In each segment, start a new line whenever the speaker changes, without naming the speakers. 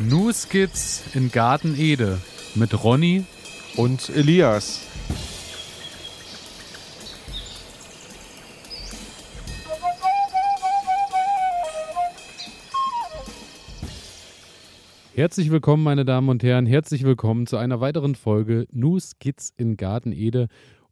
New Skits in Garten Ede mit Ronny
und Elias.
Herzlich willkommen, meine Damen und Herren. Herzlich willkommen zu einer weiteren Folge New Skits in Garten Ede.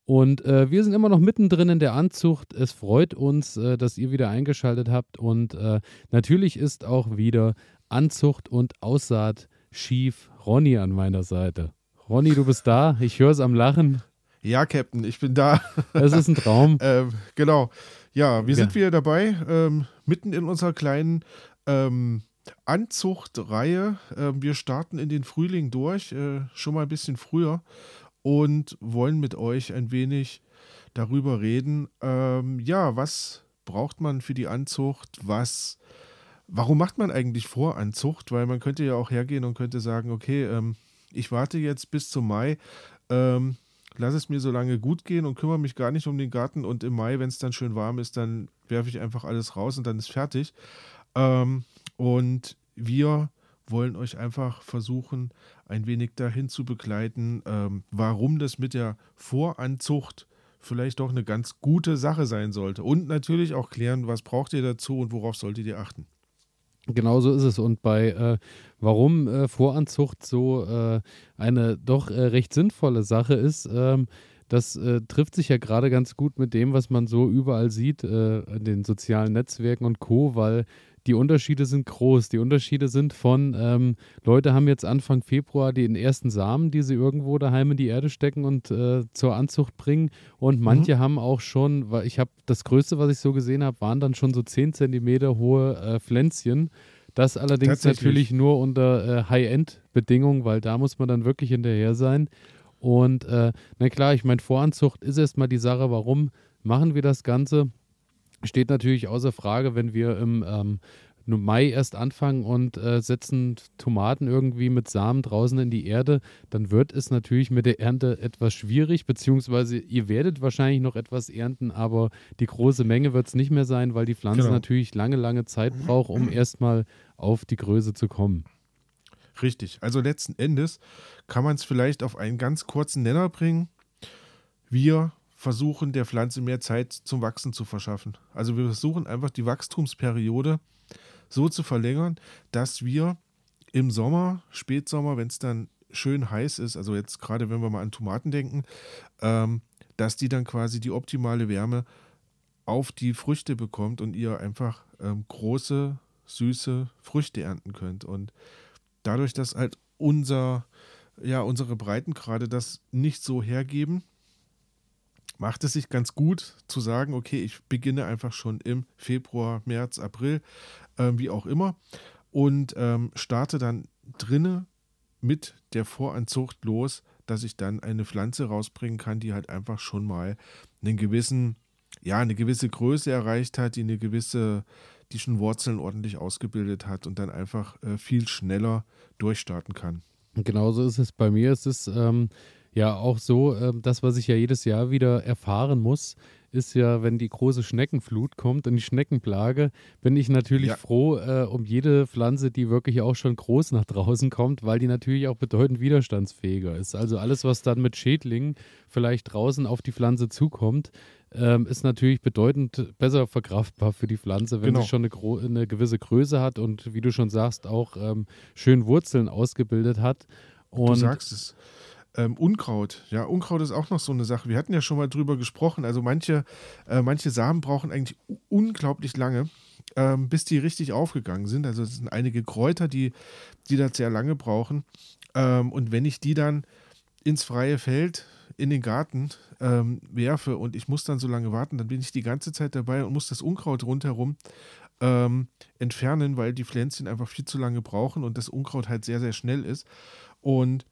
Und äh, wir sind immer noch mittendrin in der Anzucht. Es freut uns, äh, dass ihr wieder eingeschaltet habt. Und äh, natürlich ist auch wieder Anzucht und Aussaat schief Ronny an meiner Seite. Ronny, du bist da. Ich höre es am Lachen.
Ja, Captain, ich bin da.
Es ist ein Traum.
ähm, genau. Ja, wir ja. sind wieder dabei, ähm, mitten in unserer kleinen ähm, Anzuchtreihe. Äh, wir starten in den Frühling durch, äh, schon mal ein bisschen früher und wollen mit euch ein wenig darüber reden. Ähm, ja, was braucht man für die Anzucht? Was, warum macht man eigentlich Voranzucht? Weil man könnte ja auch hergehen und könnte sagen, okay, ähm, ich warte jetzt bis zum Mai. Ähm, lass es mir so lange gut gehen und kümmere mich gar nicht um den Garten. Und im Mai, wenn es dann schön warm ist, dann werfe ich einfach alles raus und dann ist fertig. Ähm, und wir wollen euch einfach versuchen, ein wenig dahin zu begleiten, ähm, warum das mit der Voranzucht vielleicht doch eine ganz gute Sache sein sollte. Und natürlich auch klären, was braucht ihr dazu und worauf solltet ihr achten.
Genau so ist es. Und bei äh, warum äh, Voranzucht so äh, eine doch äh, recht sinnvolle Sache ist, ähm, das äh, trifft sich ja gerade ganz gut mit dem, was man so überall sieht äh, in den sozialen Netzwerken und Co., weil die Unterschiede sind groß. Die Unterschiede sind von, ähm, Leute haben jetzt Anfang Februar den ersten Samen, die sie irgendwo daheim in die Erde stecken und äh, zur Anzucht bringen. Und manche mhm. haben auch schon, weil ich habe das Größte, was ich so gesehen habe, waren dann schon so 10 Zentimeter hohe äh, Pflänzchen. Das allerdings natürlich nur unter äh, High-End-Bedingungen, weil da muss man dann wirklich hinterher sein. Und äh, na klar, ich meine, Voranzucht ist erstmal die Sache, warum machen wir das Ganze? Steht natürlich außer Frage, wenn wir im ähm, Mai erst anfangen und äh, setzen Tomaten irgendwie mit Samen draußen in die Erde, dann wird es natürlich mit der Ernte etwas schwierig, beziehungsweise ihr werdet wahrscheinlich noch etwas ernten, aber die große Menge wird es nicht mehr sein, weil die Pflanze genau. natürlich lange, lange Zeit braucht, um erstmal auf die Größe zu kommen.
Richtig. Also letzten Endes kann man es vielleicht auf einen ganz kurzen Nenner bringen. Wir versuchen, der Pflanze mehr Zeit zum Wachsen zu verschaffen. Also wir versuchen einfach die Wachstumsperiode so zu verlängern, dass wir im Sommer, Spätsommer, wenn es dann schön heiß ist, also jetzt gerade wenn wir mal an Tomaten denken, ähm, dass die dann quasi die optimale Wärme auf die Früchte bekommt und ihr einfach ähm, große, süße Früchte ernten könnt. Und dadurch, dass halt unser, ja, unsere Breitengrade das nicht so hergeben, macht es sich ganz gut zu sagen, okay, ich beginne einfach schon im Februar, März, April, äh, wie auch immer, und ähm, starte dann drinne mit der Voranzucht los, dass ich dann eine Pflanze rausbringen kann, die halt einfach schon mal einen gewissen, ja, eine gewisse Größe erreicht hat, die eine gewisse, die schon Wurzeln ordentlich ausgebildet hat und dann einfach äh, viel schneller durchstarten kann.
Genauso ist es bei mir. Es ist ähm, ja, auch so, äh, das, was ich ja jedes Jahr wieder erfahren muss, ist ja, wenn die große Schneckenflut kommt und die Schneckenplage, bin ich natürlich ja. froh äh, um jede Pflanze, die wirklich auch schon groß nach draußen kommt, weil die natürlich auch bedeutend widerstandsfähiger ist. Also alles, was dann mit Schädlingen vielleicht draußen auf die Pflanze zukommt, ähm, ist natürlich bedeutend besser verkraftbar für die Pflanze, wenn genau. sie schon eine, eine, gewisse Größe hat und wie du schon sagst, auch ähm, schön Wurzeln ausgebildet hat.
Und du sagst es. Ähm, Unkraut, ja, Unkraut ist auch noch so eine Sache. Wir hatten ja schon mal drüber gesprochen. Also manche, äh, manche Samen brauchen eigentlich unglaublich lange, ähm, bis die richtig aufgegangen sind. Also es sind einige Kräuter, die, die das sehr lange brauchen. Ähm, und wenn ich die dann ins freie Feld, in den Garten ähm, werfe und ich muss dann so lange warten, dann bin ich die ganze Zeit dabei und muss das Unkraut rundherum ähm, entfernen, weil die Pflänzchen einfach viel zu lange brauchen und das Unkraut halt sehr, sehr schnell ist. Und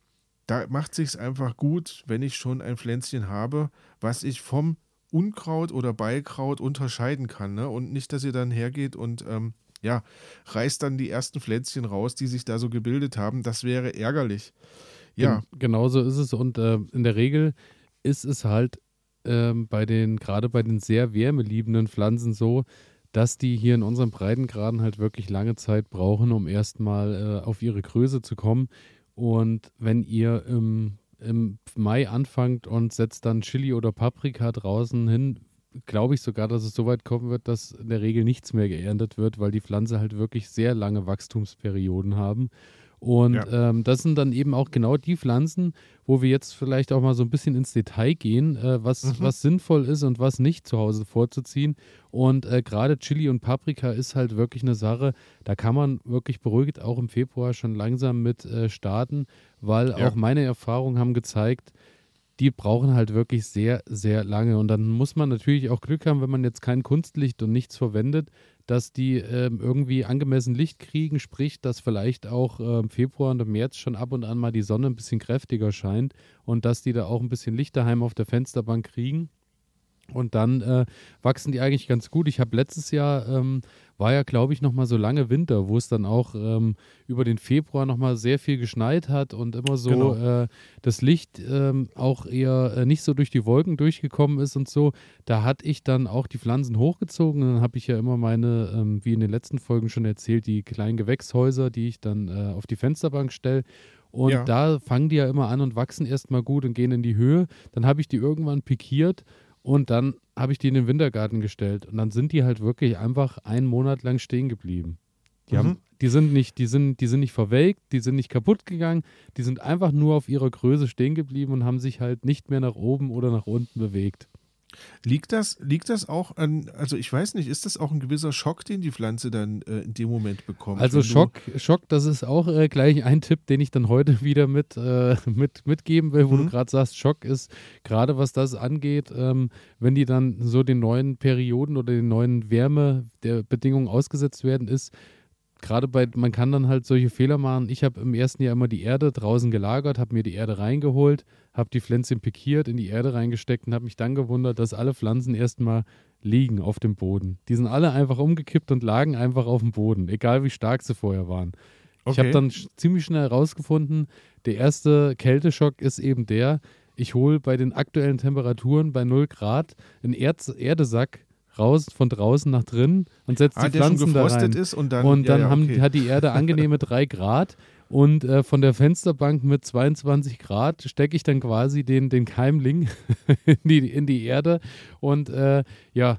da macht sich einfach gut, wenn ich schon ein Pflänzchen habe, was ich vom Unkraut oder Beikraut unterscheiden kann. Ne? Und nicht, dass ihr dann hergeht und ähm, ja, reißt dann die ersten Pflänzchen raus, die sich da so gebildet haben. Das wäre ärgerlich.
Ja. Gen genauso ist es. Und äh, in der Regel ist es halt ähm, bei den, gerade bei den sehr wärmeliebenden Pflanzen so, dass die hier in unseren Breitengraden halt wirklich lange Zeit brauchen, um erstmal äh, auf ihre Größe zu kommen. Und wenn ihr im, im Mai anfangt und setzt dann Chili oder Paprika draußen hin, glaube ich sogar, dass es so weit kommen wird, dass in der Regel nichts mehr geerntet wird, weil die Pflanze halt wirklich sehr lange Wachstumsperioden haben. Und ja. ähm, das sind dann eben auch genau die Pflanzen, wo wir jetzt vielleicht auch mal so ein bisschen ins Detail gehen, äh, was, mhm. was sinnvoll ist und was nicht zu Hause vorzuziehen. Und äh, gerade Chili und Paprika ist halt wirklich eine Sache, da kann man wirklich beruhigt auch im Februar schon langsam mit äh, starten, weil ja. auch meine Erfahrungen haben gezeigt, die brauchen halt wirklich sehr, sehr lange. Und dann muss man natürlich auch Glück haben, wenn man jetzt kein Kunstlicht und nichts verwendet, dass die ähm, irgendwie angemessen Licht kriegen, sprich, dass vielleicht auch äh, im Februar und März schon ab und an mal die Sonne ein bisschen kräftiger scheint und dass die da auch ein bisschen Licht daheim auf der Fensterbank kriegen. Und dann äh, wachsen die eigentlich ganz gut. Ich habe letztes Jahr ähm, war ja, glaube ich, noch mal so lange Winter, wo es dann auch ähm, über den Februar noch mal sehr viel geschneit hat und immer so genau. äh, das Licht ähm, auch eher äh, nicht so durch die Wolken durchgekommen ist und so. Da hatte ich dann auch die Pflanzen hochgezogen. Und dann habe ich ja immer meine, ähm, wie in den letzten Folgen schon erzählt, die kleinen Gewächshäuser, die ich dann äh, auf die Fensterbank stelle. Und ja. da fangen die ja immer an und wachsen erstmal gut und gehen in die Höhe. Dann habe ich die irgendwann pikiert und dann habe ich die in den Wintergarten gestellt. Und dann sind die halt wirklich einfach einen Monat lang stehen geblieben. Die, mhm. haben, die, sind nicht, die, sind, die sind nicht verwelkt, die sind nicht kaputt gegangen, die sind einfach nur auf ihrer Größe stehen geblieben und haben sich halt nicht mehr nach oben oder nach unten bewegt.
Liegt das, liegt das auch an, also ich weiß nicht, ist das auch ein gewisser Schock, den die Pflanze dann äh, in dem Moment bekommt?
Also Schock, Schock, das ist auch äh, gleich ein Tipp, den ich dann heute wieder mit, äh, mit mitgeben will, wo mhm. du gerade sagst, Schock ist gerade was das angeht, ähm, wenn die dann so den neuen Perioden oder den neuen Wärme der Bedingungen ausgesetzt werden, ist, gerade bei, man kann dann halt solche Fehler machen. Ich habe im ersten Jahr immer die Erde draußen gelagert, habe mir die Erde reingeholt, habe die Pflänzchen pikiert, in die Erde reingesteckt und habe mich dann gewundert, dass alle Pflanzen erstmal liegen auf dem Boden. Die sind alle einfach umgekippt und lagen einfach auf dem Boden, egal wie stark sie vorher waren. Okay. Ich habe dann ziemlich schnell herausgefunden, der erste Kälteschock ist eben der, ich hole bei den aktuellen Temperaturen bei 0 Grad einen Erz Erdesack raus von draußen nach drin und setzt ah, die Pflanzen da rein.
Ist und dann,
und dann ja, ja, okay. hat die Erde angenehme 3 Grad und äh, von der Fensterbank mit 22 Grad stecke ich dann quasi den, den Keimling in, die, in die Erde und äh, ja,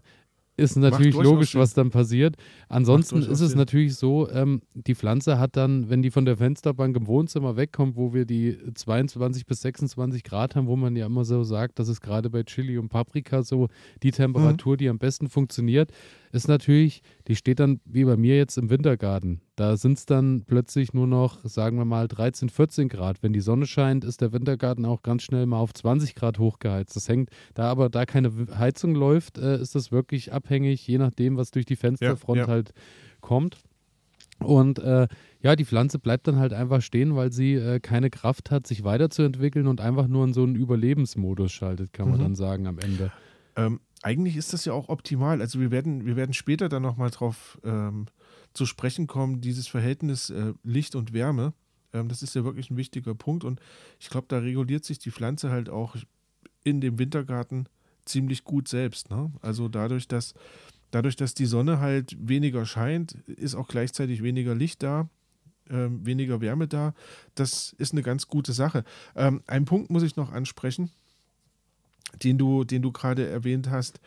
ist natürlich logisch, was dann passiert. Ansonsten ist es natürlich so, ähm, die Pflanze hat dann, wenn die von der Fensterbank im Wohnzimmer wegkommt, wo wir die 22 bis 26 Grad haben, wo man ja immer so sagt, das ist gerade bei Chili und Paprika so die Temperatur, mhm. die am besten funktioniert, ist natürlich, die steht dann wie bei mir jetzt im Wintergarten. Da sind es dann plötzlich nur noch, sagen wir mal, 13, 14 Grad. Wenn die Sonne scheint, ist der Wintergarten auch ganz schnell mal auf 20 Grad hochgeheizt. Das hängt, da aber da keine Heizung läuft, äh, ist das wirklich abhängig, je nachdem, was durch die Fensterfront ja, ja. halt kommt. Und äh, ja, die Pflanze bleibt dann halt einfach stehen, weil sie äh, keine Kraft hat, sich weiterzuentwickeln und einfach nur in so einen Überlebensmodus schaltet, kann man mhm. dann sagen am Ende.
Ähm, eigentlich ist das ja auch optimal. Also wir werden, wir werden später dann nochmal drauf ähm, zu sprechen kommen, dieses Verhältnis äh, Licht und Wärme. Ähm, das ist ja wirklich ein wichtiger Punkt. Und ich glaube, da reguliert sich die Pflanze halt auch in dem Wintergarten ziemlich gut selbst. Ne? Also dadurch, dass, dadurch, dass die Sonne halt weniger scheint, ist auch gleichzeitig weniger Licht da. Ähm, weniger Wärme da. Das ist eine ganz gute Sache. Ähm, einen Punkt muss ich noch ansprechen den du, den du gerade erwähnt hast.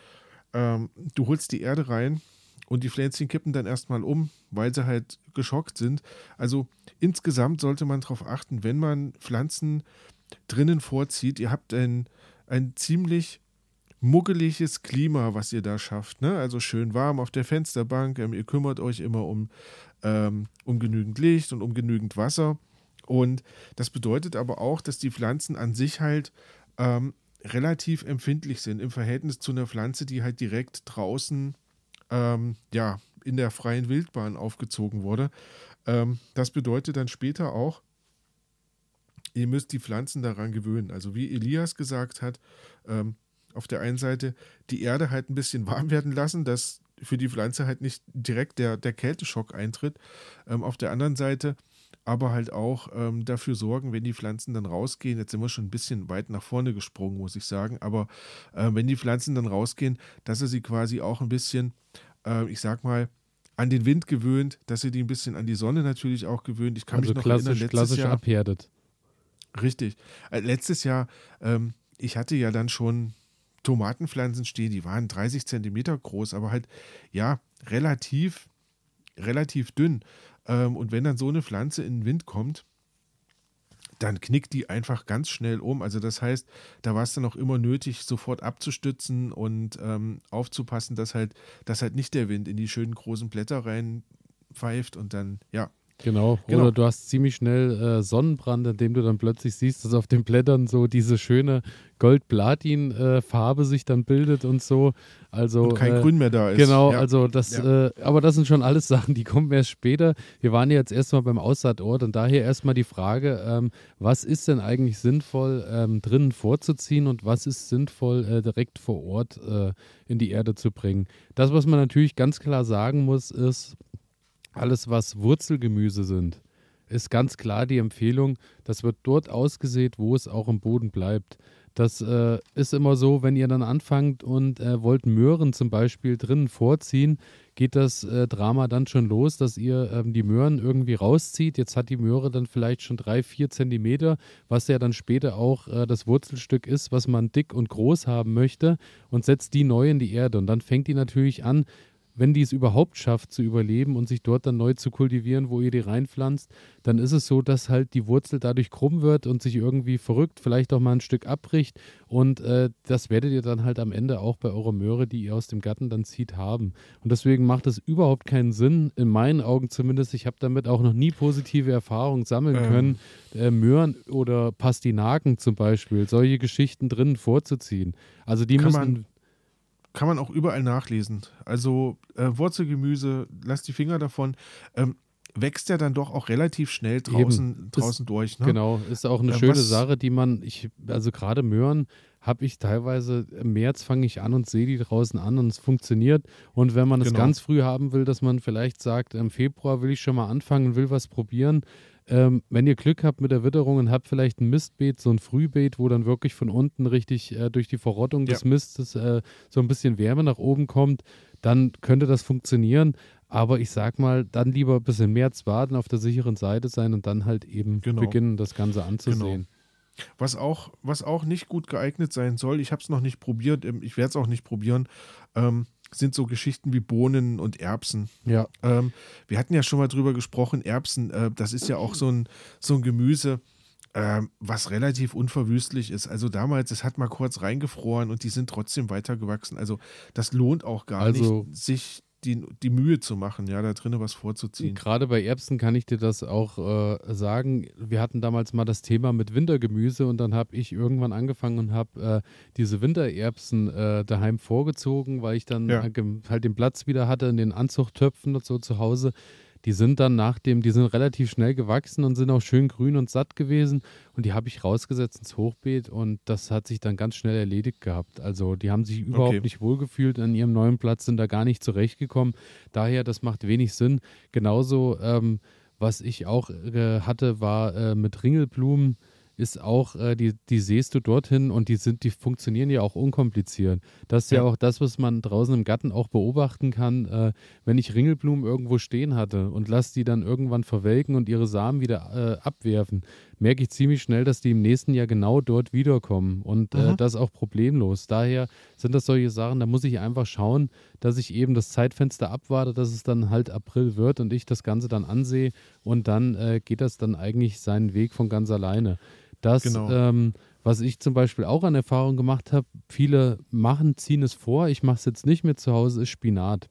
Ähm, du holst die Erde rein und die Pflänzchen kippen dann erstmal um, weil sie halt geschockt sind. Also insgesamt sollte man darauf achten, wenn man Pflanzen drinnen vorzieht, ihr habt ein, ein ziemlich muggeliges Klima, was ihr da schafft. Ne? Also schön warm auf der Fensterbank. Ähm, ihr kümmert euch immer um, ähm, um genügend Licht und um genügend Wasser. Und das bedeutet aber auch, dass die Pflanzen an sich halt ähm, relativ empfindlich sind im Verhältnis zu einer Pflanze, die halt direkt draußen ähm, ja, in der freien Wildbahn aufgezogen wurde. Ähm, das bedeutet dann später auch, ihr müsst die Pflanzen daran gewöhnen. Also wie Elias gesagt hat, ähm, auf der einen Seite die Erde halt ein bisschen warm werden lassen, dass für die Pflanze halt nicht direkt der, der Kälteschock eintritt. Ähm, auf der anderen Seite aber halt auch ähm, dafür sorgen, wenn die Pflanzen dann rausgehen, jetzt sind wir schon ein bisschen weit nach vorne gesprungen, muss ich sagen, aber äh, wenn die Pflanzen dann rausgehen, dass er sie quasi auch ein bisschen äh, ich sag mal, an den Wind gewöhnt, dass ihr die ein bisschen an die Sonne natürlich auch gewöhnt. Ich kann
also
mich noch
klassisch,
erinnern, letztes
klassisch
Jahr,
abhärtet.
Richtig. Äh, letztes Jahr, ähm, ich hatte ja dann schon Tomatenpflanzen stehen, die waren 30 Zentimeter groß, aber halt, ja, relativ, relativ dünn. Ähm, und wenn dann so eine Pflanze in den Wind kommt, dann knickt die einfach ganz schnell um. Also das heißt, da war es dann auch immer nötig, sofort abzustützen und ähm, aufzupassen, dass halt, dass halt nicht der Wind in die schönen großen Blätter reinpfeift und dann, ja,
Genau.
Genau.
Oder du hast ziemlich schnell äh, Sonnenbrand, indem du dann plötzlich siehst, dass auf den Blättern so diese schöne Gold-Platin-Farbe sich dann bildet und so. Also
und kein
äh,
Grün mehr da ist.
Genau,
ja.
also das,
Ja.
äh, aber das sind schon alles Sachen, die kommen erst später. Wir waren ja jetzt erstmal beim Aussaatort und daher erstmal die Frage, ähm, was ist denn eigentlich sinnvoll ähm, drinnen vorzuziehen und was ist sinnvoll äh, direkt vor Ort äh, in die Erde zu bringen? Das, was man natürlich ganz klar sagen muss, ist, alles, was Wurzelgemüse sind, ist ganz klar die Empfehlung, das wird dort ausgesät, wo es auch im Boden bleibt. Das äh, ist immer so, wenn ihr dann anfangt und äh, wollt Möhren zum Beispiel drinnen vorziehen, geht das äh, Drama dann schon los, dass ihr ähm, die Möhren irgendwie rauszieht. Jetzt hat die Möhre dann vielleicht schon drei, vier Zentimeter, was ja dann später auch äh, das Wurzelstück ist, was man dick und groß haben möchte und setzt die neu in die Erde. Und dann fängt die natürlich an, wenn die es überhaupt schafft zu überleben und sich dort dann neu zu kultivieren, wo ihr die reinpflanzt, dann ist es so, dass halt die Wurzel dadurch krumm wird und sich irgendwie verrückt, vielleicht auch mal ein Stück abbricht. Und äh, das werdet ihr dann halt am Ende auch bei eurer Möhre, die ihr aus dem Garten dann zieht, haben. Und deswegen macht es überhaupt keinen Sinn, in meinen Augen zumindest. Ich habe damit auch noch nie positive Erfahrungen sammeln
Ähm.
können, äh, Möhren oder Pastinaken zum Beispiel, solche Geschichten drinnen vorzuziehen. Also die
Kann
müssen.
Kann man auch überall nachlesen. Also äh, Wurzelgemüse, lasst die Finger davon. Ähm, wächst ja dann doch auch relativ schnell draußen, draußen durch. Ne?
Genau, ist auch eine
Äh,
schöne
was-
Sache, die man, ich, also gerade Möhren habe ich teilweise, im März fange ich an und sehe die draußen an und es funktioniert. Und wenn man es
Genau.
ganz früh haben will, dass man vielleicht sagt, im Februar will ich schon mal anfangen, will was probieren. Ähm, wenn ihr Glück habt mit der Witterung und habt vielleicht ein Mistbeet, so ein Frühbeet, wo dann wirklich von unten richtig äh, durch die Verrottung des
Ja.
Mistes äh, so ein bisschen Wärme nach oben kommt, dann könnte das funktionieren. Aber ich sag mal, dann lieber bis im März warten, auf der sicheren Seite sein und dann halt eben
Genau.
beginnen, das Ganze anzusehen.
Was auch, was auch nicht gut geeignet sein soll, ich habe es noch nicht probiert, ich werde es auch nicht probieren, ähm, sind so Geschichten wie Bohnen und Erbsen.
Ja,
Ähm, wir hatten ja schon mal drüber gesprochen, Erbsen, äh, das ist ja auch so ein, so ein Gemüse, ähm, was relativ unverwüstlich ist. Also damals, es hat mal kurz reingefroren und die sind trotzdem weitergewachsen. Also das lohnt auch gar
Also-
nicht, sich die, die Mühe zu machen, ja, da drinnen was vorzuziehen.
gerade bei Erbsen kann ich dir das auch äh, sagen. Wir hatten damals mal das Thema mit Wintergemüse und dann habe ich irgendwann angefangen und habe äh, diese Wintererbsen äh, daheim vorgezogen, weil ich dann
Ja.
halt halt den Platz wieder hatte in den Anzuchttöpfen und so zu Hause. Die sind dann nach dem, die sind relativ schnell gewachsen und sind auch schön grün und satt gewesen. Und die habe ich rausgesetzt ins Hochbeet und das hat sich dann ganz schnell erledigt gehabt. Also die haben sich überhaupt
Okay.
nicht wohlgefühlt an ihrem neuen Platz, sind da gar nicht zurechtgekommen. Daher, das macht wenig Sinn. Genauso, ähm, was ich auch äh, hatte, war äh, mit Ringelblumen ist auch, äh, die, die säst du dorthin und die sind, die funktionieren ja auch unkompliziert. Das ist ja,
Ja.
auch das, was man draußen im Garten auch beobachten kann. Äh, wenn ich Ringelblumen irgendwo stehen hatte und lasse die dann irgendwann verwelken und ihre Samen wieder äh, abwerfen, merke ich ziemlich schnell, dass die im nächsten Jahr genau dort wiederkommen und äh, das auch problemlos. Daher sind das solche Sachen, da muss ich einfach schauen, dass ich eben das Zeitfenster abwarte, dass es dann halt April wird und ich das Ganze dann ansehe und dann äh, geht das dann eigentlich seinen Weg von ganz alleine. Das,
Genau.
ähm, was ich zum Beispiel auch an Erfahrung gemacht habe, viele machen, ziehen es vor, ich mache es jetzt nicht mehr zu Hause, ist Spinat.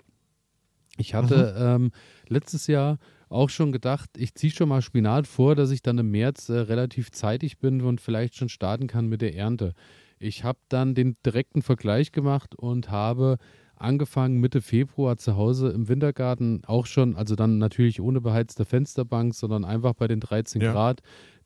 Ich hatte ähm, letztes Jahr auch schon gedacht, ich ziehe schon mal Spinat vor, dass ich dann im März äh, relativ zeitig bin und vielleicht schon starten kann mit der Ernte. Ich habe dann den direkten Vergleich gemacht und habe angefangen Mitte Februar zu Hause im Wintergarten auch schon, also dann natürlich ohne beheizte Fensterbank, sondern einfach bei den 13
Ja.
Grad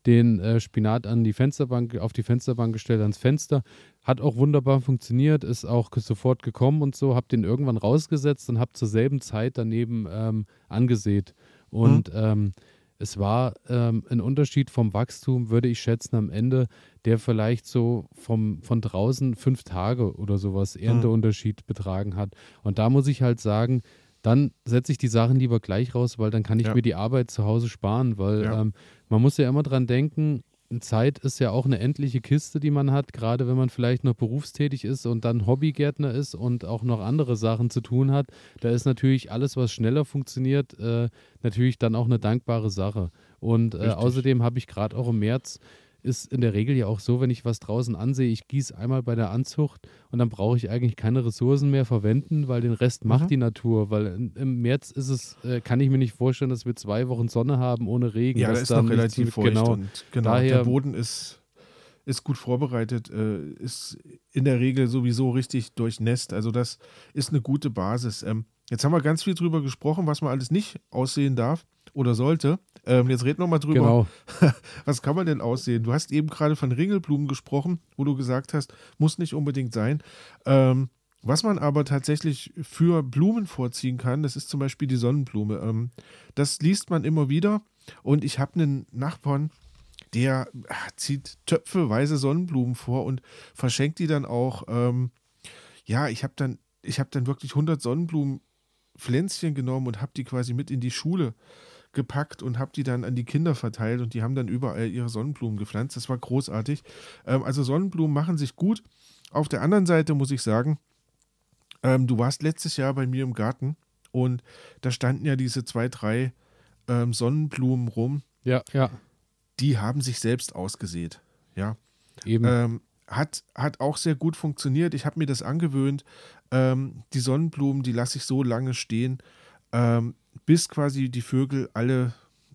den äh, Spinat an die Fensterbank, auf die Fensterbank gestellt, ans Fenster. Hat auch wunderbar funktioniert, ist auch sofort gekommen und so, hab den irgendwann rausgesetzt und hab zur selben Zeit daneben ähm, angesät. Und ähm, es war ähm, ein Unterschied vom Wachstum, würde ich schätzen, am Ende, der vielleicht so vom, von draußen fünf Tage oder sowas Ernteunterschied betragen hat. Und da muss ich halt sagen, dann setze ich die Sachen lieber gleich raus, weil dann kann ich
Ja.
mir die Arbeit zu Hause sparen, weil
Ja.
ähm, man muss ja immer dran denken, Zeit ist ja auch eine endliche Kiste, die man hat, gerade wenn man vielleicht noch berufstätig ist und dann Hobbygärtner ist und auch noch andere Sachen zu tun hat. Da ist natürlich alles, was schneller funktioniert, äh, natürlich dann auch eine dankbare Sache. Und äh, außerdem habe ich gerade auch im März, ist in der Regel ja auch so, wenn ich was draußen ansehe, ich gieße einmal bei der Anzucht und dann brauche ich eigentlich keine Ressourcen mehr verwenden, weil den Rest macht
Mhm.
die Natur. Weil im März ist es, äh, kann ich mir nicht vorstellen, dass wir zwei Wochen Sonne haben ohne Regen.
Ja,
dass
da ist noch relativ
mit-
feucht
Genau.
und genau,
Daher-
der Boden ist, ist gut vorbereitet, äh, ist in der Regel sowieso richtig durchnässt. Also das ist eine gute Basis. Ähm, jetzt haben wir ganz viel drüber gesprochen, was man alles nicht aussehen darf oder sollte. Ähm, jetzt reden wir mal drüber,
Genau.
was kann man denn aussehen? Du hast eben gerade von Ringelblumen gesprochen, wo du gesagt hast, muss nicht unbedingt sein. Ähm, was man aber tatsächlich für Blumen vorziehen kann, das ist zum Beispiel die Sonnenblume. Ähm, das liest man immer wieder. Und ich habe einen Nachbarn, der ah, zieht töpfeweise Sonnenblumen vor und verschenkt die dann auch. Ähm, ja, ich habe dann, ich habe dann wirklich 100 Sonnenblumenpflänzchen genommen und habe die quasi mit in die Schule gepackt und habe die dann an die Kinder verteilt und die haben dann überall ihre Sonnenblumen gepflanzt. Das war großartig. Ähm, also Sonnenblumen machen sich gut. Auf der anderen Seite muss ich sagen, ähm, du warst letztes Jahr bei mir im Garten und da standen ja diese zwei, drei ähm, Sonnenblumen rum.
Ja, ja,
Die haben sich selbst ausgesät. Ja.
eben.
Ähm, hat, hat auch sehr gut funktioniert. Ich habe mir das angewöhnt. Ähm, die Sonnenblumen, die lasse ich so lange stehen, ähm, bis quasi die Vögel alle,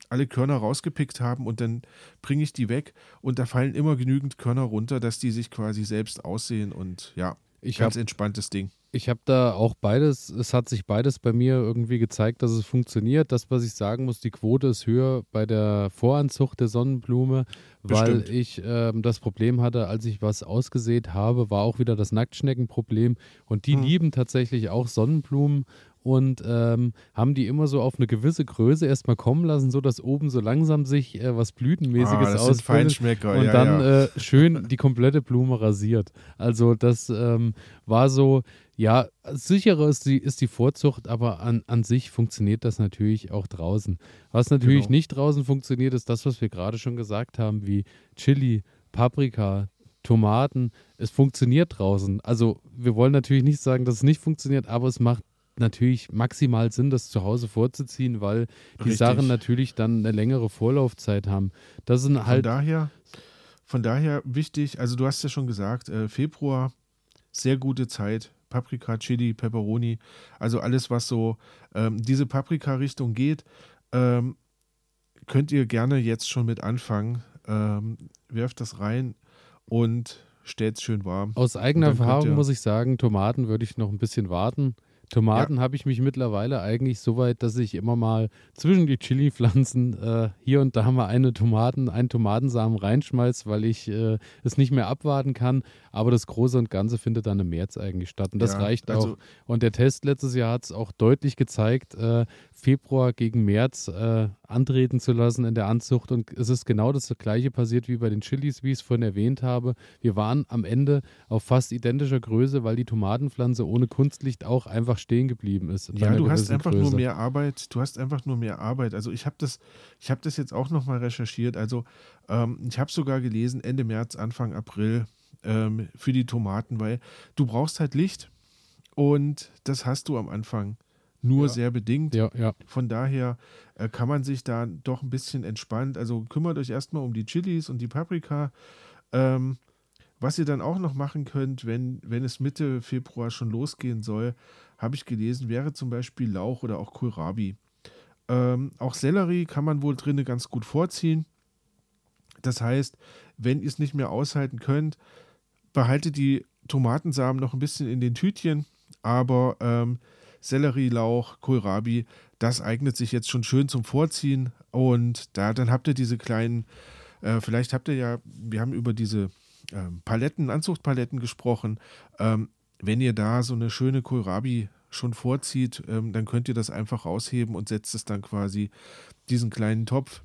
alle Körner rausgepickt haben und dann bringe ich die weg und da fallen immer genügend Körner runter, dass die sich quasi selbst aussehen und ja,
ich
ganz
habe
entspanntes Ding.
ich hab da auch beides, es hat sich beides bei mir irgendwie gezeigt, dass es funktioniert. Das, was ich sagen muss, die Quote ist höher bei der Voranzucht der Sonnenblume, weil
Bestimmt.
ich ähm, das Problem hatte, als ich was ausgesät habe, war auch wieder das Nacktschneckenproblem. Und die
Hm.
lieben tatsächlich auch Sonnenblumen und ähm, haben die immer so auf eine gewisse Größe erstmal kommen lassen, so dass oben so langsam sich äh, was Blütenmäßiges
Ah,
ausbildet. Und
ja,
dann
ja.
Äh, schön die komplette Blume rasiert. Also das ähm, war so, ja, sicherer ist die, ist die Vorzucht, aber an, an sich funktioniert das natürlich auch draußen. Was natürlich
Genau.
nicht draußen funktioniert, ist das, was wir gerade schon gesagt haben, wie Chili, Paprika, Tomaten. Es funktioniert draußen. Also wir wollen natürlich nicht sagen, dass es nicht funktioniert, aber es macht natürlich maximal Sinn, das zu Hause vorzuziehen, weil die
Richtig.
Sachen natürlich dann eine längere Vorlaufzeit haben. Das sind
Von
halt
daher, von daher wichtig, also du hast ja schon gesagt, äh, Februar, sehr gute Zeit. Paprika, Chili, Pepperoni, also alles, was so ähm, diese Paprika-Richtung geht, ähm, könnt ihr gerne jetzt schon mit anfangen. Ähm, werft das rein und stellt es schön warm.
Aus eigener Erfahrung muss ich sagen, Tomaten würde ich noch ein bisschen warten. Tomaten habe ich mich mittlerweile eigentlich so weit, dass ich immer mal zwischen die Chili-Pflanzen äh, hier und da mal eine Tomaten, einen Tomatensamen reinschmeiß, weil ich äh, es nicht mehr abwarten kann. Aber das Große und Ganze findet dann im März eigentlich statt. Und das
Ja,
reicht
also-
auch. Und der Test letztes Jahr hat es auch deutlich gezeigt, äh, Februar gegen März äh, antreten zu lassen in der Anzucht. Und es ist genau das gleiche passiert wie bei den Chilis, wie ich es vorhin erwähnt habe. Wir waren am Ende auf fast identischer Größe, weil die Tomatenpflanze ohne Kunstlicht auch einfach stehen geblieben ist.
Ja, du hast einfach
Größe.
nur mehr Arbeit. Du hast einfach nur mehr Arbeit. Also ich habe das, ich habe das jetzt auch noch mal recherchiert. Also ähm, ich habe sogar gelesen Ende März, Anfang April ähm, für die Tomaten, weil du brauchst halt Licht und das hast du am Anfang nur
Ja.
sehr bedingt.
Ja, ja.
Von daher äh, kann man sich da doch ein bisschen entspannt. Also kümmert euch erstmal um die Chilis und die Paprika. Ähm, was ihr dann auch noch machen könnt, wenn, wenn es Mitte Februar schon losgehen soll, habe ich gelesen, wäre zum Beispiel Lauch oder auch Kohlrabi. Ähm, auch Sellerie kann man wohl drinnen ganz gut vorziehen. Das heißt, wenn ihr es nicht mehr aushalten könnt, behaltet die Tomatensamen noch ein bisschen in den Tütchen, aber ähm, Sellerie, Lauch, Kohlrabi, das eignet sich jetzt schon schön zum Vorziehen und da dann habt ihr diese kleinen, äh, vielleicht habt ihr ja, wir haben über diese ähm, Paletten, Anzuchtpaletten gesprochen. Ähm, wenn ihr da so eine schöne Kohlrabi schon vorzieht, ähm, dann könnt ihr das einfach rausheben und setzt es dann quasi diesen kleinen Topf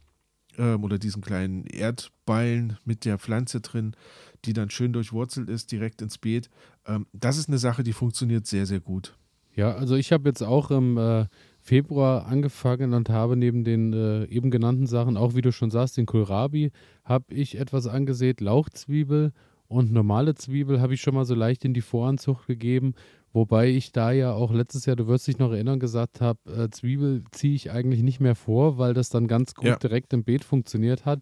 ähm, oder diesen kleinen Erdballen mit der Pflanze drin, die dann schön durchwurzelt ist, direkt ins Beet. Ähm, das ist eine Sache, die funktioniert sehr, sehr gut.
Ja, also ich habe jetzt auch im äh, Februar angefangen und habe neben den äh, eben genannten Sachen, auch wie du schon sagst, den Kohlrabi, habe ich etwas angesät, Lauchzwiebel und normale Zwiebel habe ich schon mal so leicht in die Voranzucht gegeben, wobei ich da ja auch letztes Jahr, du wirst dich noch erinnern, gesagt habe, äh, Zwiebel ziehe ich eigentlich nicht mehr vor, weil das dann ganz gut
Ja.
direkt im Beet funktioniert hat.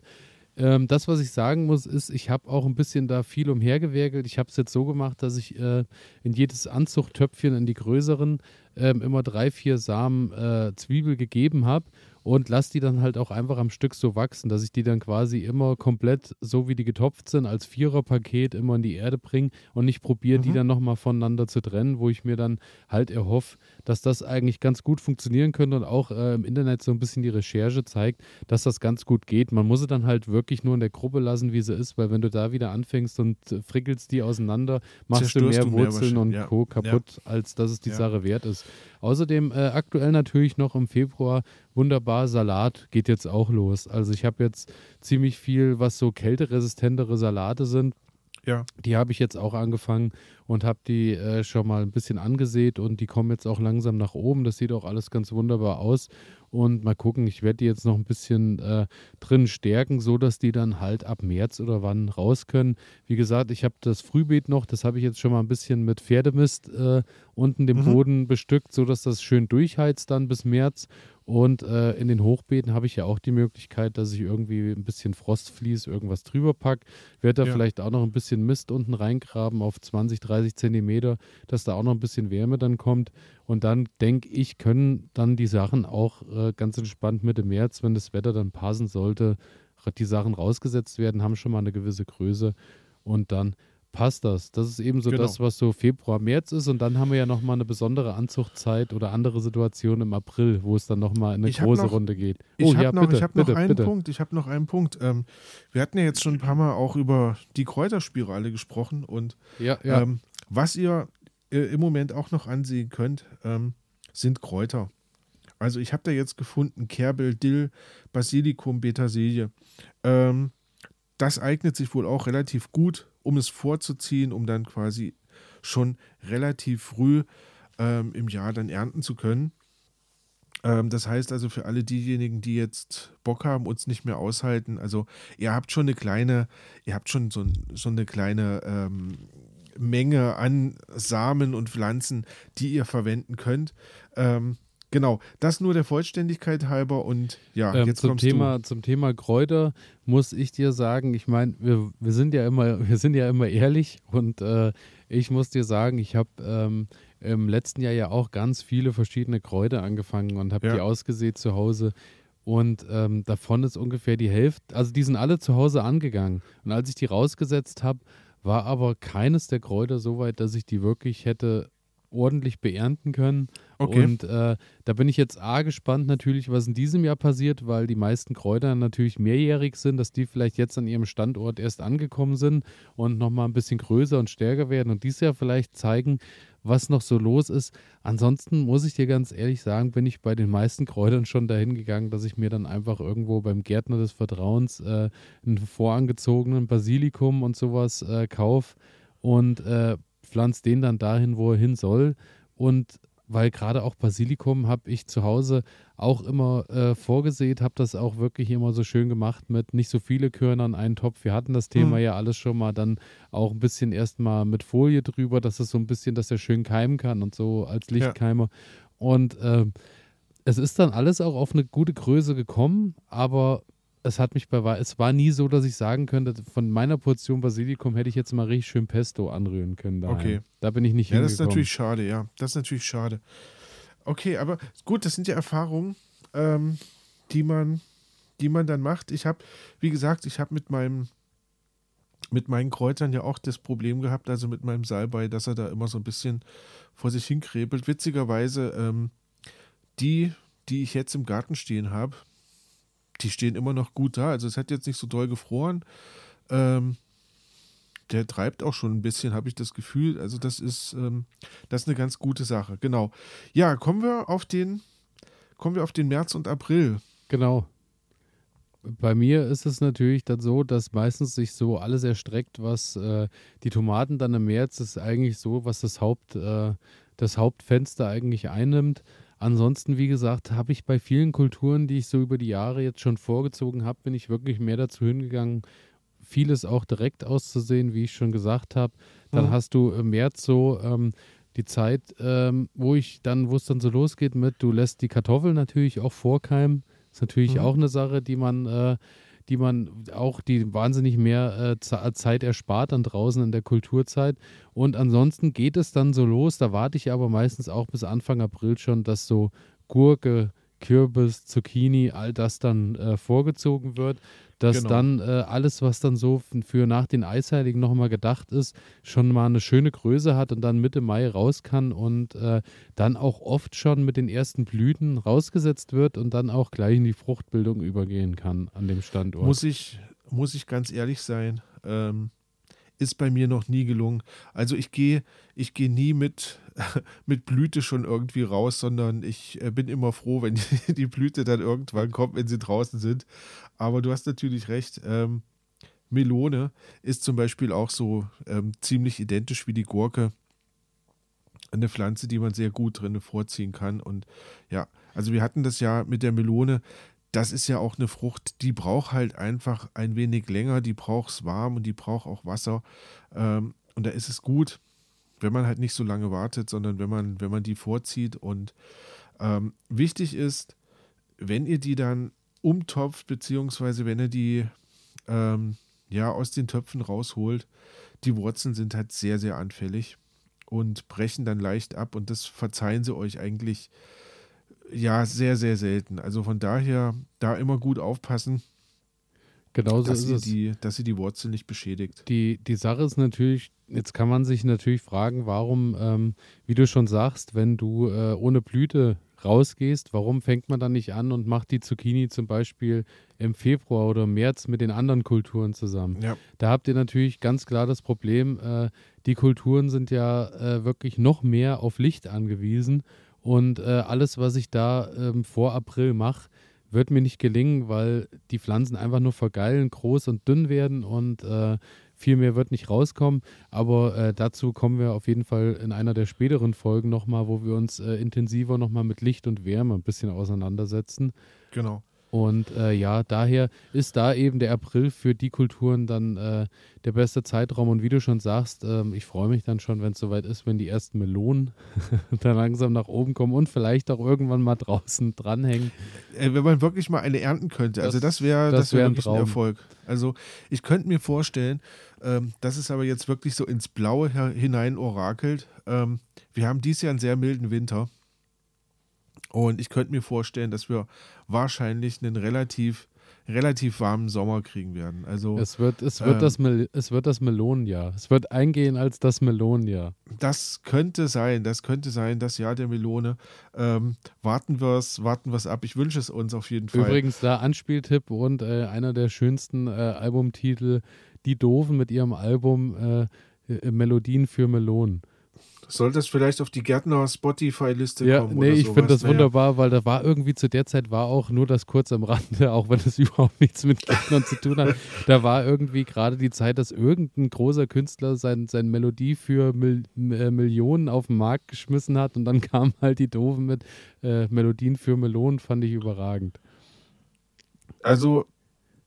Ähm, das, was ich sagen muss, ist, ich habe auch ein bisschen da viel umhergewerkelt. Ich habe es jetzt so gemacht, dass ich äh, in jedes Anzuchttöpfchen, in die größeren, ähm, immer drei, vier Samen äh, Zwiebel gegeben habe und lasse die dann halt auch einfach am Stück so wachsen, dass ich die dann quasi immer komplett, so wie die getopft sind, als Viererpaket immer in die Erde bringe und nicht probiere, die
Mhm.
dann nochmal voneinander zu trennen, wo ich mir dann halt erhoffe, dass das eigentlich ganz gut funktionieren könnte und auch äh, im Internet so ein bisschen die Recherche zeigt, dass das ganz gut geht. Man muss sie dann halt wirklich nur in der Gruppe lassen, wie sie ist, weil wenn du da wieder anfängst und äh, frickelst die auseinander, machst du
Zerstörst
mehr
du mehr
Wurzeln und
ja.
Co. kaputt, als dass es die
Ja.
Sache wert ist. Außerdem äh, aktuell natürlich noch im Februar wunderbar Salat geht jetzt auch los. Also ich habe jetzt ziemlich viel, was so kälteresistentere Salate sind.
Ja.
Die habe ich jetzt auch angefangen und habe die äh, schon mal ein bisschen angesät und die kommen jetzt auch langsam nach oben. Das sieht auch alles ganz wunderbar aus. Und mal gucken, ich werde die jetzt noch ein bisschen äh, drin stärken, so dass die dann halt ab März oder wann raus können. Wie gesagt, ich habe das Frühbeet noch, das habe ich jetzt schon mal ein bisschen mit Pferdemist äh, unten den
Mhm.
Boden bestückt, so dass das schön durchheizt dann bis März. Und äh, in den Hochbeeten habe ich ja auch die Möglichkeit, dass ich irgendwie ein bisschen Frostvlies, irgendwas drüber packe. Werde da
Ja.
vielleicht auch noch ein bisschen Mist unten reingraben auf 20, 30 Zentimeter, dass da auch noch ein bisschen Wärme dann kommt. Und dann denke ich, können dann die Sachen auch äh, ganz entspannt Mitte März, wenn das Wetter dann passen sollte, die Sachen rausgesetzt werden, haben schon mal eine gewisse Größe und dann passt das. Das ist eben so
Genau.
das, was so Februar, März ist. Und dann haben wir ja nochmal eine besondere Anzuchtzeit oder andere Situation im April, wo es dann nochmal in eine
Ich
große
noch-
Runde geht.
Ich
oh
habe
ja,
noch,
bitte,
ich hab
bitte,
noch einen
bitte.
Punkt. Ich habe noch einen Punkt. Ähm, wir hatten ja jetzt schon ein paar Mal auch über die Kräuterspirale gesprochen und
Ja, ja.
ähm, was ihr äh, im Moment auch noch ansehen könnt, ähm, sind Kräuter. Also ich habe da jetzt gefunden Kerbel, Dill, Basilikum, Petersilie. Ähm, das eignet sich wohl auch relativ gut, um es vorzuziehen, um dann quasi schon relativ früh ähm, im Jahr dann ernten zu können. Ähm, das heißt also für alle diejenigen, die jetzt Bock haben, uns nicht mehr aushalten, also ihr habt schon eine kleine, ihr habt schon so, so eine kleine ähm, Menge an Samen und Pflanzen, die ihr verwenden könnt. Ähm, genau, das nur der Vollständigkeit halber und ja,
Ähm,
jetzt
zum,
kommst
Thema, zum Thema Kräuter muss ich dir sagen, ich meine, wir, wir sind ja immer, wir sind ja immer ehrlich und äh, ich muss dir sagen, ich habe ähm, im letzten Jahr ja auch ganz viele verschiedene Kräuter angefangen und habe
Ja.
die ausgesät zu Hause. Und ähm, davon ist ungefähr die Hälfte, also die sind alle zu Hause angegangen. Und als ich die rausgesetzt habe, war aber keines der Kräuter so weit, dass ich die wirklich hätte ordentlich beernten können.
Okay.
Und äh, da bin ich jetzt A gespannt natürlich, was in diesem Jahr passiert, weil die meisten Kräuter natürlich mehrjährig sind, dass die vielleicht jetzt an ihrem Standort erst angekommen sind und nochmal ein bisschen größer und stärker werden und dieses Jahr vielleicht zeigen, was noch so los ist. Ansonsten muss ich dir ganz ehrlich sagen, bin ich bei den meisten Kräutern schon dahin gegangen, dass ich mir dann einfach irgendwo beim Gärtner des Vertrauens äh, einen vorangezogenen Basilikum und sowas äh, kauf und äh, pflanze den dann dahin, wo er hin soll. Und weil gerade auch Basilikum habe ich zu Hause auch immer äh, vorgesät, habe das auch wirklich immer so schön gemacht mit nicht so viele Körner in einen Topf. Wir hatten das Thema
Mhm.
ja alles schon mal dann auch ein bisschen erstmal mit Folie drüber, dass es so ein bisschen, dass er schön keimen kann und so als Lichtkeimer. Und ähm, es ist dann alles auch auf eine gute Größe gekommen, aber es hat mich bei es war nie so, dass ich sagen könnte, von meiner Portion Basilikum hätte ich jetzt mal richtig schön Pesto anrühren können. Daheim.
Okay.
Da bin ich nicht
Ja, das ist
hingekommen.
natürlich schade, ja. Das ist natürlich schade. Okay, aber gut, das sind ja Erfahrungen, ähm, die man, die man dann macht. Ich habe, wie gesagt, ich habe mit meinem mit meinen Kräutern ja auch das Problem gehabt, also mit meinem Salbei, dass er da immer so ein bisschen vor sich hinkrebelt. Witzigerweise, ähm, die, die ich jetzt im Garten stehen habe, die stehen immer noch gut da. Also es hat jetzt nicht so doll gefroren. Ähm, der treibt auch schon ein bisschen, habe ich das Gefühl. Also das ist, ähm, das ist eine ganz gute Sache. Genau. Ja, kommen wir auf den, kommen wir auf den März und April.
Genau. Bei mir ist es natürlich dann so, dass meistens sich so alles erstreckt, was äh, die Tomaten dann im März ist eigentlich so, was das Haupt, äh, das Hauptfenster eigentlich einnimmt. Ansonsten, wie gesagt, habe ich bei vielen Kulturen, die ich so über die Jahre jetzt schon vorgezogen habe, bin ich wirklich mehr dazu hingegangen, vieles auch direkt auszusehen, wie ich schon gesagt habe. Dann mhm. hast du im März so ähm, die Zeit, ähm, wo ich dann, wo es dann so losgeht mit, du lässt die Kartoffeln natürlich auch vorkeimen. Ist natürlich mhm. auch eine Sache, die man, äh, die man auch, die wahnsinnig mehr äh, Zeit erspart dann draußen in der Kulturzeit. Und ansonsten geht es dann so los. Da warte ich aber meistens auch bis Anfang April schon, dass so Gurke, Kürbis, Zucchini, all das dann äh, vorgezogen wird dass genau. dann äh, alles, was dann so für nach den Eisheiligen nochmal gedacht ist, schon mal eine schöne Größe hat und dann Mitte Mai raus kann und äh, dann auch oft schon mit den ersten Blüten rausgesetzt wird und dann auch gleich in die Fruchtbildung übergehen kann an dem Standort.
Muss ich, muss ich ganz ehrlich sein, ähm, ist bei mir noch nie gelungen. Also ich gehe ich gehe nie mit, mit Blüte schon irgendwie raus, sondern ich äh, bin immer froh, wenn die, die Blüte dann irgendwann kommt, wenn sie draußen sind. Aber du hast natürlich recht. Ähm, Melone ist zum Beispiel auch so ähm, ziemlich identisch wie die Gurke. Eine Pflanze, die man sehr gut drin vorziehen kann. Und ja, also wir hatten das ja mit der Melone das ist ja auch eine Frucht, die braucht halt einfach ein wenig länger, die braucht es warm und die braucht auch Wasser. Ähm, und da ist es gut, wenn man halt nicht so lange wartet, sondern wenn man, wenn man die vorzieht. Und ähm, wichtig ist, wenn ihr die dann umtopft, beziehungsweise wenn ihr die ähm, ja aus den Töpfen rausholt, die Wurzeln sind halt sehr, sehr anfällig und brechen dann leicht ab und das verzeihen sie euch eigentlich ja, sehr, sehr selten. Also von daher da immer gut aufpassen.
Genauso
dass
ist es.
Die, dass sie die Wurzel nicht beschädigt.
Die, die Sache ist natürlich, jetzt kann man sich natürlich fragen, warum, ähm, wie du schon sagst, wenn du äh, ohne Blüte rausgehst, warum fängt man dann nicht an und macht die Zucchini zum Beispiel im Februar oder März mit den anderen Kulturen zusammen?
Ja.
Da habt ihr natürlich ganz klar das Problem, äh, die Kulturen sind ja äh, wirklich noch mehr auf Licht angewiesen und äh, alles, was ich da ähm, vor April mache, wird mir nicht gelingen, weil die Pflanzen einfach nur vergeilen, groß und dünn werden und äh, viel mehr wird nicht rauskommen. Aber äh, dazu kommen wir auf jeden Fall in einer der späteren Folgen nochmal, wo wir uns äh, intensiver nochmal mit Licht und Wärme ein bisschen auseinandersetzen.
Genau.
Und äh, ja, daher ist da eben der April für die Kulturen dann äh, der beste Zeitraum. Und wie du schon sagst, äh, ich freue mich dann schon, wenn es soweit ist, wenn die ersten Melonen dann langsam nach oben kommen und vielleicht auch irgendwann mal draußen dranhängen.
Äh, wenn man wirklich mal eine ernten könnte. Also das wäre das, wär, das wär wirklich ein, ein, Erfolg. Also ich könnte mir vorstellen, ähm, dass es aber jetzt wirklich so ins Blaue hinein orakelt. Ähm, wir haben dieses Jahr einen sehr milden Winter. Und ich könnte mir vorstellen, dass wir wahrscheinlich einen relativ, relativ warmen Sommer kriegen werden. Also,
es wird, es wird, ähm, das, Mel es wird das Melonenjahr. Es wird eingehen als das Melonenjahr.
Das könnte sein, das könnte sein, das Jahr der Melone. Ähm, warten wir es warten wir's ab. Ich wünsche es uns auf jeden Fall.
Übrigens, da Anspieltipp und äh, einer der schönsten äh, Albumtitel, Die Doofen mit ihrem Album äh, Melodien für Melonen.
Soll das vielleicht auf die Gärtner Spotify-Liste
ja,
kommen?
Nee, ich finde das naja. wunderbar, weil da war irgendwie zu der Zeit war auch nur das kurz am Rande, auch wenn es überhaupt nichts mit Gärtnern zu tun hat. Da war irgendwie gerade die Zeit, dass irgendein großer Künstler sein, sein Melodie für Mil äh, Millionen auf den Markt geschmissen hat und dann kamen halt die Doofen mit äh, Melodien für Melonen, fand ich überragend.
Also,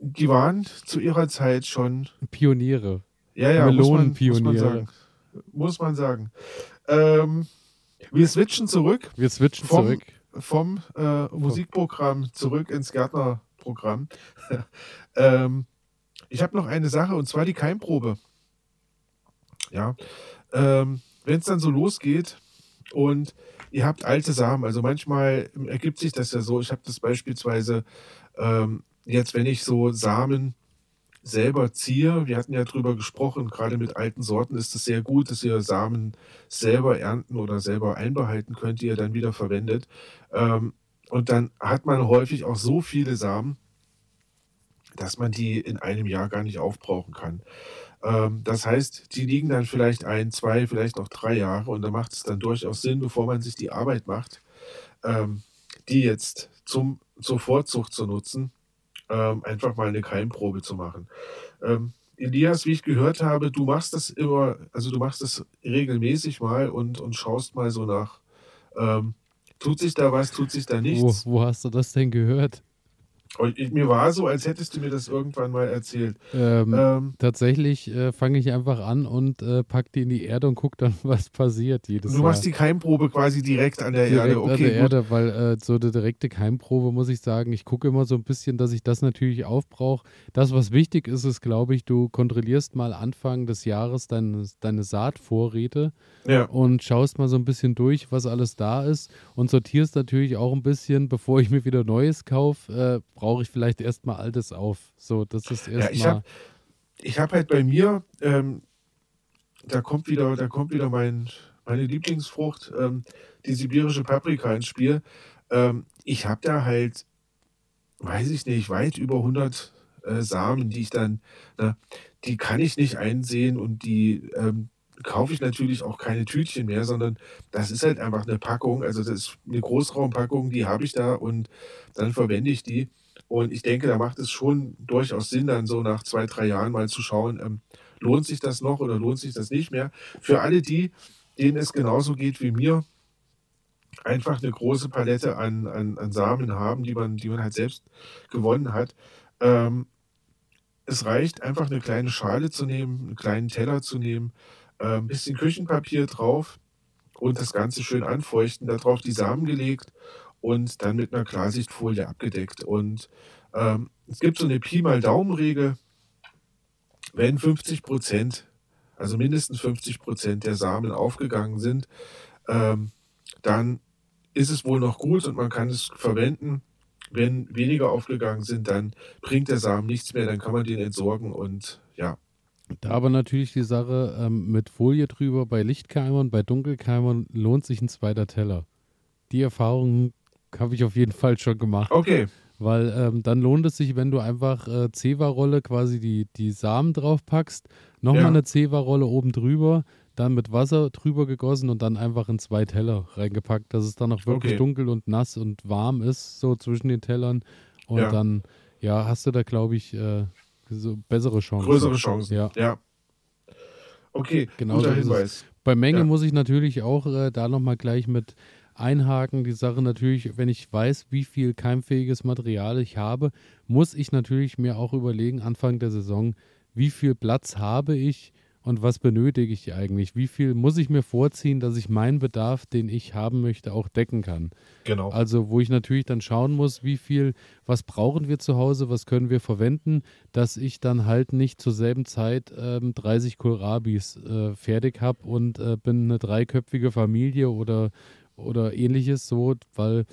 die waren zu ihrer Zeit schon
Pioniere.
Ja, ja,
Melonenpioniere.
Muss man, sagen. Muss man sagen. Ähm, wir switchen zurück.
Wir switchen vom, zurück.
Vom äh, Musikprogramm zurück ins Gärtnerprogramm. ähm, ich habe noch eine Sache und zwar die Keimprobe. Ja. Ähm, Wenn es dann so losgeht und ihr habt alte Samen, also manchmal ergibt sich das ja so, ich habe das beispielsweise ähm, jetzt, wenn ich so Samen selber ziehe. Wir hatten ja drüber gesprochen, gerade mit alten Sorten ist es sehr gut, dass ihr Samen selber ernten oder selber einbehalten könnt, die ihr dann wieder verwendet. Ähm, und dann hat man häufig auch so viele Samen, dass man die in einem Jahr gar nicht aufbrauchen kann. Ähm, das heißt, die liegen dann vielleicht ein, zwei, vielleicht auch drei Jahre und da macht es dann durchaus Sinn, bevor man sich die Arbeit macht, ähm, die jetzt zum, zur Vorzucht zu nutzen, ähm, einfach mal eine Keimprobe zu machen. Ähm, Elias, wie ich gehört habe, du machst das immer, also du machst das regelmäßig mal und, und schaust mal so nach, ähm, tut sich da was, tut sich da nichts.
Wo, wo hast du das denn gehört?
Ich, mir war so, als hättest du mir das irgendwann mal erzählt.
Ähm, ähm, tatsächlich äh, fange ich einfach an und äh, pack die in die Erde und guck dann, was passiert jedes
Du
Jahr.
machst die Keimprobe quasi direkt an der
direkt
Erde. Okay,
an der
gut.
Erde, weil äh, so eine direkte Keimprobe muss ich sagen, ich gucke immer so ein bisschen, dass ich das natürlich aufbrauche. Das, was wichtig ist, ist, glaube ich, du kontrollierst mal Anfang des Jahres deine, deine Saatvorräte
ja.
und schaust mal so ein bisschen durch, was alles da ist und sortierst natürlich auch ein bisschen, bevor ich mir wieder Neues kaufe, äh, brauche ich vielleicht erstmal Altes auf. So, das ist erstmal.
Ja, ich habe ich hab halt bei mir, ähm, da kommt wieder, da kommt wieder mein, meine Lieblingsfrucht, ähm, die sibirische Paprika ins Spiel. Ähm, ich habe da halt, weiß ich nicht, weit über 100 äh, Samen, die ich dann, na, die kann ich nicht einsehen und die ähm, kaufe ich natürlich auch keine Tütchen mehr, sondern das ist halt einfach eine Packung. Also das ist eine Großraumpackung, die habe ich da und dann verwende ich die. Und ich denke, da macht es schon durchaus Sinn, dann so nach zwei, drei Jahren mal zu schauen, ähm, lohnt sich das noch oder lohnt sich das nicht mehr. Für alle die, denen es genauso geht wie mir, einfach eine große Palette an, an, an Samen haben, die man, die man halt selbst gewonnen hat. Ähm, es reicht einfach eine kleine Schale zu nehmen, einen kleinen Teller zu nehmen, äh, ein bisschen Küchenpapier drauf und das Ganze schön anfeuchten, darauf die Samen gelegt und dann mit einer Klarsichtfolie abgedeckt. Und ähm, es gibt so eine Pi mal Daumen-Regel, wenn 50 Prozent, also mindestens 50 Prozent der Samen aufgegangen sind, ähm, dann ist es wohl noch gut und man kann es verwenden. Wenn weniger aufgegangen sind, dann bringt der Samen nichts mehr, dann kann man den entsorgen und ja.
Da aber natürlich die Sache ähm, mit Folie drüber, bei Lichtkeimern, bei Dunkelkeimern lohnt sich ein zweiter Teller. Die Erfahrung habe ich auf jeden Fall schon gemacht.
Okay.
Weil ähm, dann lohnt es sich, wenn du einfach äh, Zewa-Rolle quasi die, die Samen drauf packst, nochmal ja. eine Zewa-Rolle oben drüber, dann mit Wasser drüber gegossen und dann einfach in zwei Teller reingepackt, dass es dann auch wirklich
Okay.
dunkel und nass und warm ist, so zwischen den Tellern. Und
Ja.
dann, ja, hast du da, glaube ich, äh, so bessere Chancen.
Größere Chancen.
Ja.
ja. Okay,
Genau
guter. Hinweis.
Bei Menge muss ich natürlich auch äh, da nochmal gleich mit einhaken. Die Sache natürlich, wenn ich weiß, wie viel keimfähiges Material ich habe, muss ich natürlich mir auch überlegen, Anfang der Saison, wie viel Platz habe ich und was benötige ich eigentlich? Wie viel muss ich mir vorziehen, dass ich meinen Bedarf, den ich haben möchte, auch decken kann?
Genau.
Also, wo ich natürlich dann schauen muss, wie viel, was brauchen wir zu Hause, was können wir verwenden, dass ich dann halt nicht zur selben Zeit ähm, 30 Kohlrabis äh, fertig habe und äh, bin eine dreiköpfige Familie oder, oder ähnliches so, weil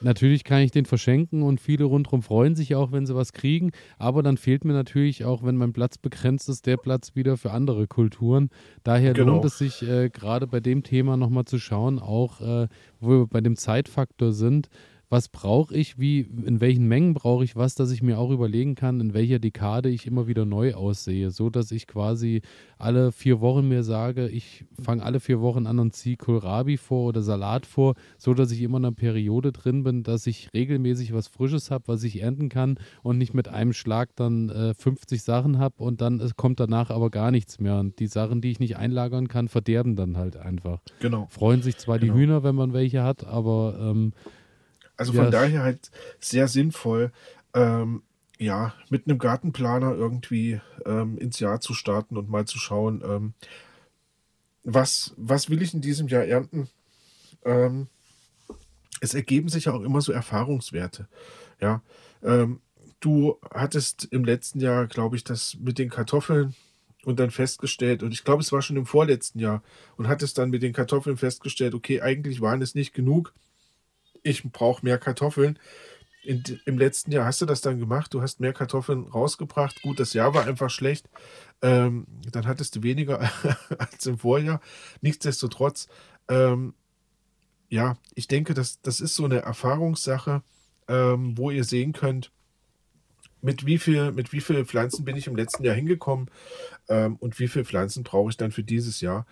natürlich kann ich den verschenken und viele rundherum freuen sich auch, wenn sie was kriegen, aber dann fehlt mir natürlich auch, wenn mein Platz begrenzt ist, der Platz wieder für andere Kulturen. Daher
Genau.
lohnt es sich äh, gerade bei dem Thema nochmal zu schauen, auch äh, wo wir bei dem Zeitfaktor sind, was brauche ich, wie, in welchen Mengen brauche ich was, dass ich mir auch überlegen kann, in welcher Dekade ich immer wieder neu aussehe, so dass ich quasi alle vier Wochen mir sage, ich fange alle vier Wochen an und ziehe Kohlrabi vor oder Salat vor, so dass ich immer in einer Periode drin bin, dass ich regelmäßig was Frisches habe, was ich ernten kann und nicht mit einem Schlag dann äh, 50 Sachen habe und dann es kommt danach aber gar nichts mehr. Und die Sachen, die ich nicht einlagern kann, verderben dann halt einfach.
Genau.
Freuen sich zwar
Genau.
die Hühner, wenn man welche hat, aber ähm,
Also von
es-
daher halt sehr sinnvoll, ähm, ja, mit einem Gartenplaner irgendwie ähm, ins Jahr zu starten und mal zu schauen, ähm, was, was will ich in diesem Jahr ernten. Ähm, es ergeben sich ja auch immer so Erfahrungswerte. Ja, ähm, du hattest im letzten Jahr, glaube ich, das mit den Kartoffeln und dann festgestellt, und ich glaube, es war schon im vorletzten Jahr, und hattest dann mit den Kartoffeln festgestellt, okay, eigentlich waren es nicht genug ich brauche mehr Kartoffeln. In, Im letzten Jahr hast du das dann gemacht, du hast mehr Kartoffeln rausgebracht. Gut, das Jahr war einfach schlecht. Ähm, dann hattest du weniger als im Vorjahr. Nichtsdestotrotz, ähm, ja, ich denke, das, das ist so eine Erfahrungssache, ähm, wo ihr sehen könnt, mit wie viel, mit wie viel Pflanzen bin ich im letzten Jahr hingekommen ähm, und wie viele Pflanzen brauche ich dann für dieses Jahr.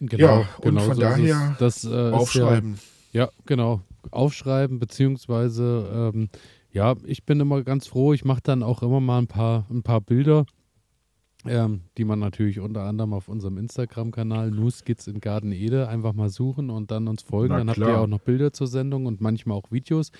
genau,
Ja, und
genau
von
so
daher
das, äh,
Aufschreiben.
Ja, ja, genau. Aufschreiben, beziehungsweise, ähm, ja, ich bin immer ganz froh, ich mache dann auch immer mal ein paar, ein paar Bilder ähm, die man natürlich unter anderem auf unserem Instagram-Kanal New Skits in Garden Ede einfach mal suchen und dann uns folgen.
Na
dann habt ihr auch noch Bilder zur Sendung und manchmal auch Videos.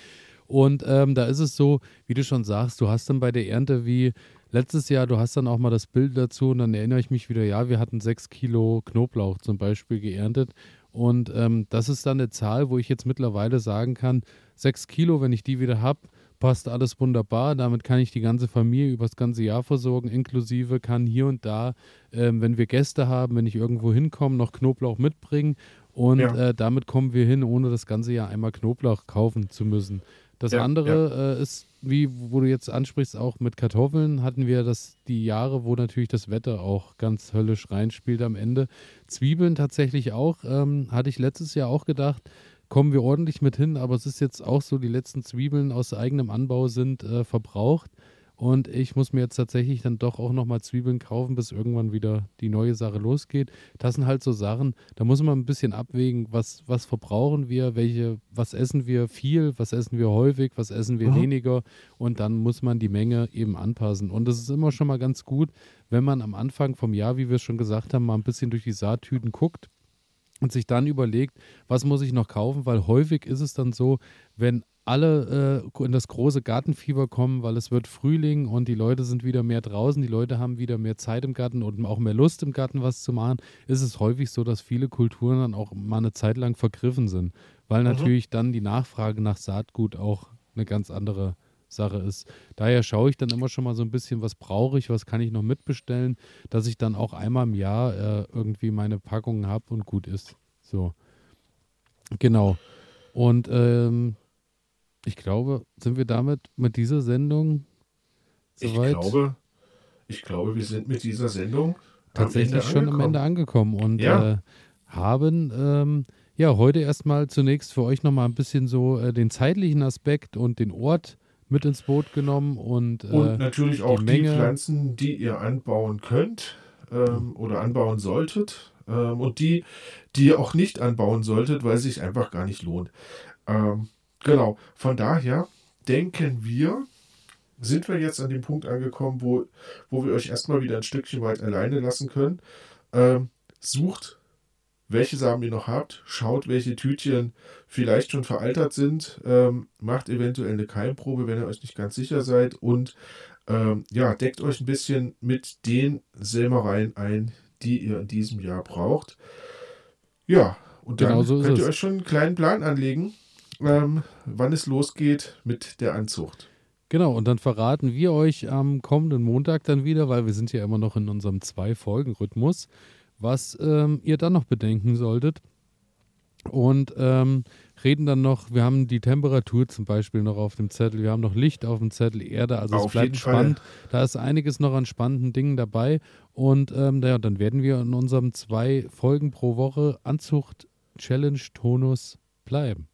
Und ähm, da ist es so, wie du schon sagst, du hast dann bei der Ernte wie letztes Jahr, du hast dann auch mal das Bild dazu und dann erinnere ich mich wieder, ja, wir hatten sechs Kilo Knoblauch zum Beispiel geerntet. Und ähm, das ist dann eine Zahl, wo ich jetzt mittlerweile sagen kann, sechs Kilo, wenn ich die wieder habe, passt alles wunderbar. Damit kann ich die ganze Familie über das ganze Jahr versorgen, inklusive kann hier und da, ähm, wenn wir Gäste haben, wenn ich irgendwo hinkomme, noch Knoblauch mitbringen. Und
Ja.
äh, damit kommen wir hin, ohne das ganze Jahr einmal Knoblauch kaufen zu müssen. Das
Ja,
andere Äh, ist, wie wo du jetzt ansprichst, auch mit Kartoffeln hatten wir das die Jahre, wo natürlich das Wetter auch ganz höllisch reinspielt am Ende. Zwiebeln tatsächlich auch, ähm, hatte ich letztes Jahr auch gedacht, kommen wir ordentlich mit hin, aber es ist jetzt auch so, die letzten Zwiebeln aus eigenem Anbau sind äh, verbraucht. Und ich muss mir jetzt tatsächlich dann doch auch nochmal Zwiebeln kaufen, bis irgendwann wieder die neue Sache losgeht. Das sind halt so Sachen, da muss man ein bisschen abwägen, was, was verbrauchen wir, welche, was essen wir viel, was essen wir häufig, was essen wir
Mhm.
weniger. Und dann muss man die Menge eben anpassen. Und das ist immer schon mal ganz gut, wenn man am Anfang vom Jahr, wie wir es schon gesagt haben, mal ein bisschen durch die Saattüten guckt und sich dann überlegt, was muss ich noch kaufen, weil häufig ist es dann so, wenn alle äh, in das große Gartenfieber kommen, weil es wird Frühling und die Leute sind wieder mehr draußen, die Leute haben wieder mehr Zeit im Garten und auch mehr Lust im Garten was zu machen, ist es häufig so, dass viele Kulturen dann auch mal eine Zeit lang vergriffen sind, weil natürlich dann die Nachfrage nach Saatgut auch eine ganz andere Sache ist. Daher schaue ich dann immer schon mal so ein bisschen, was brauche ich, was kann ich noch mitbestellen, dass ich dann auch einmal im Jahr äh, irgendwie meine Packungen habe und gut ist. So. Genau. Und ähm, ich glaube, sind wir damit mit dieser Sendung soweit
Ich glaube, ich glaube, wir sind mit dieser Sendung
tatsächlich
am
schon am. Ende angekommen und
Ja.
äh, haben ähm, ja heute erstmal zunächst für euch nochmal ein bisschen so äh, den zeitlichen Aspekt und den Ort mit ins Boot genommen und, äh,
Und natürlich auch die,
Menge-
Pflanzen, die ihr anbauen könnt ähm, oder anbauen solltet. Ähm, und die, die ihr auch nicht anbauen solltet, weil es sich einfach gar nicht lohnt. Ähm, genau. Von daher denken wir, sind wir jetzt an dem Punkt angekommen, wo, wo wir euch erstmal wieder ein Stückchen weit alleine lassen können. Ähm, sucht, welche Samen ihr noch habt, schaut, welche Tütchen vielleicht schon veraltert sind, ähm, macht eventuell eine Keimprobe, wenn ihr euch nicht ganz sicher seid und ähm, ja, deckt euch ein bisschen mit den Sämereien ein, die ihr in diesem Jahr braucht. Ja, und dann
Genau so
könnt ihr
es.
euch schon einen kleinen Plan anlegen, ähm, wann es losgeht mit der Anzucht.
Genau, und dann verraten wir euch am kommenden Montag dann wieder, weil wir sind ja immer noch in unserem Zwei-Folgen-Rhythmus, was ähm, ihr dann noch bedenken solltet. Und ähm, reden dann noch, wir haben die Temperatur zum Beispiel noch auf dem Zettel, wir haben noch Licht auf dem Zettel, Erde, also es
Auf
bleibt
jeden Fall.
spannend. Da ist einiges noch an spannenden Dingen dabei. Und ähm, ja, dann werden wir in unserem zwei Folgen pro Woche Anzucht Challenge Tonus bleiben.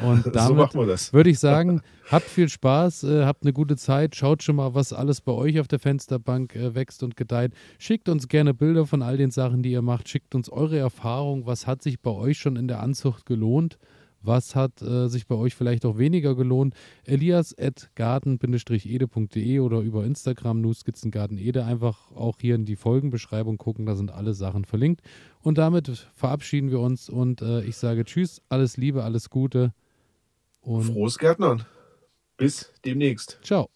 Und
so
damit
machen wir das.
würde ich sagen, habt viel Spaß, äh, habt eine gute Zeit, schaut schon mal, was alles bei euch auf der Fensterbank äh, wächst und gedeiht. Schickt uns gerne Bilder von all den Sachen, die ihr macht. Schickt uns eure Erfahrung. Was hat sich bei euch schon in der Anzucht gelohnt? Was hat äh, sich bei euch vielleicht auch weniger gelohnt? Elias at garten-ede.de oder über Instagram Nuskizzengartenede einfach auch hier in die Folgenbeschreibung gucken. Da sind alle Sachen verlinkt. Und damit verabschieden wir uns und äh, ich sage Tschüss, alles Liebe, alles Gute und
Frohes Gärtnern. Bis demnächst.
ciao.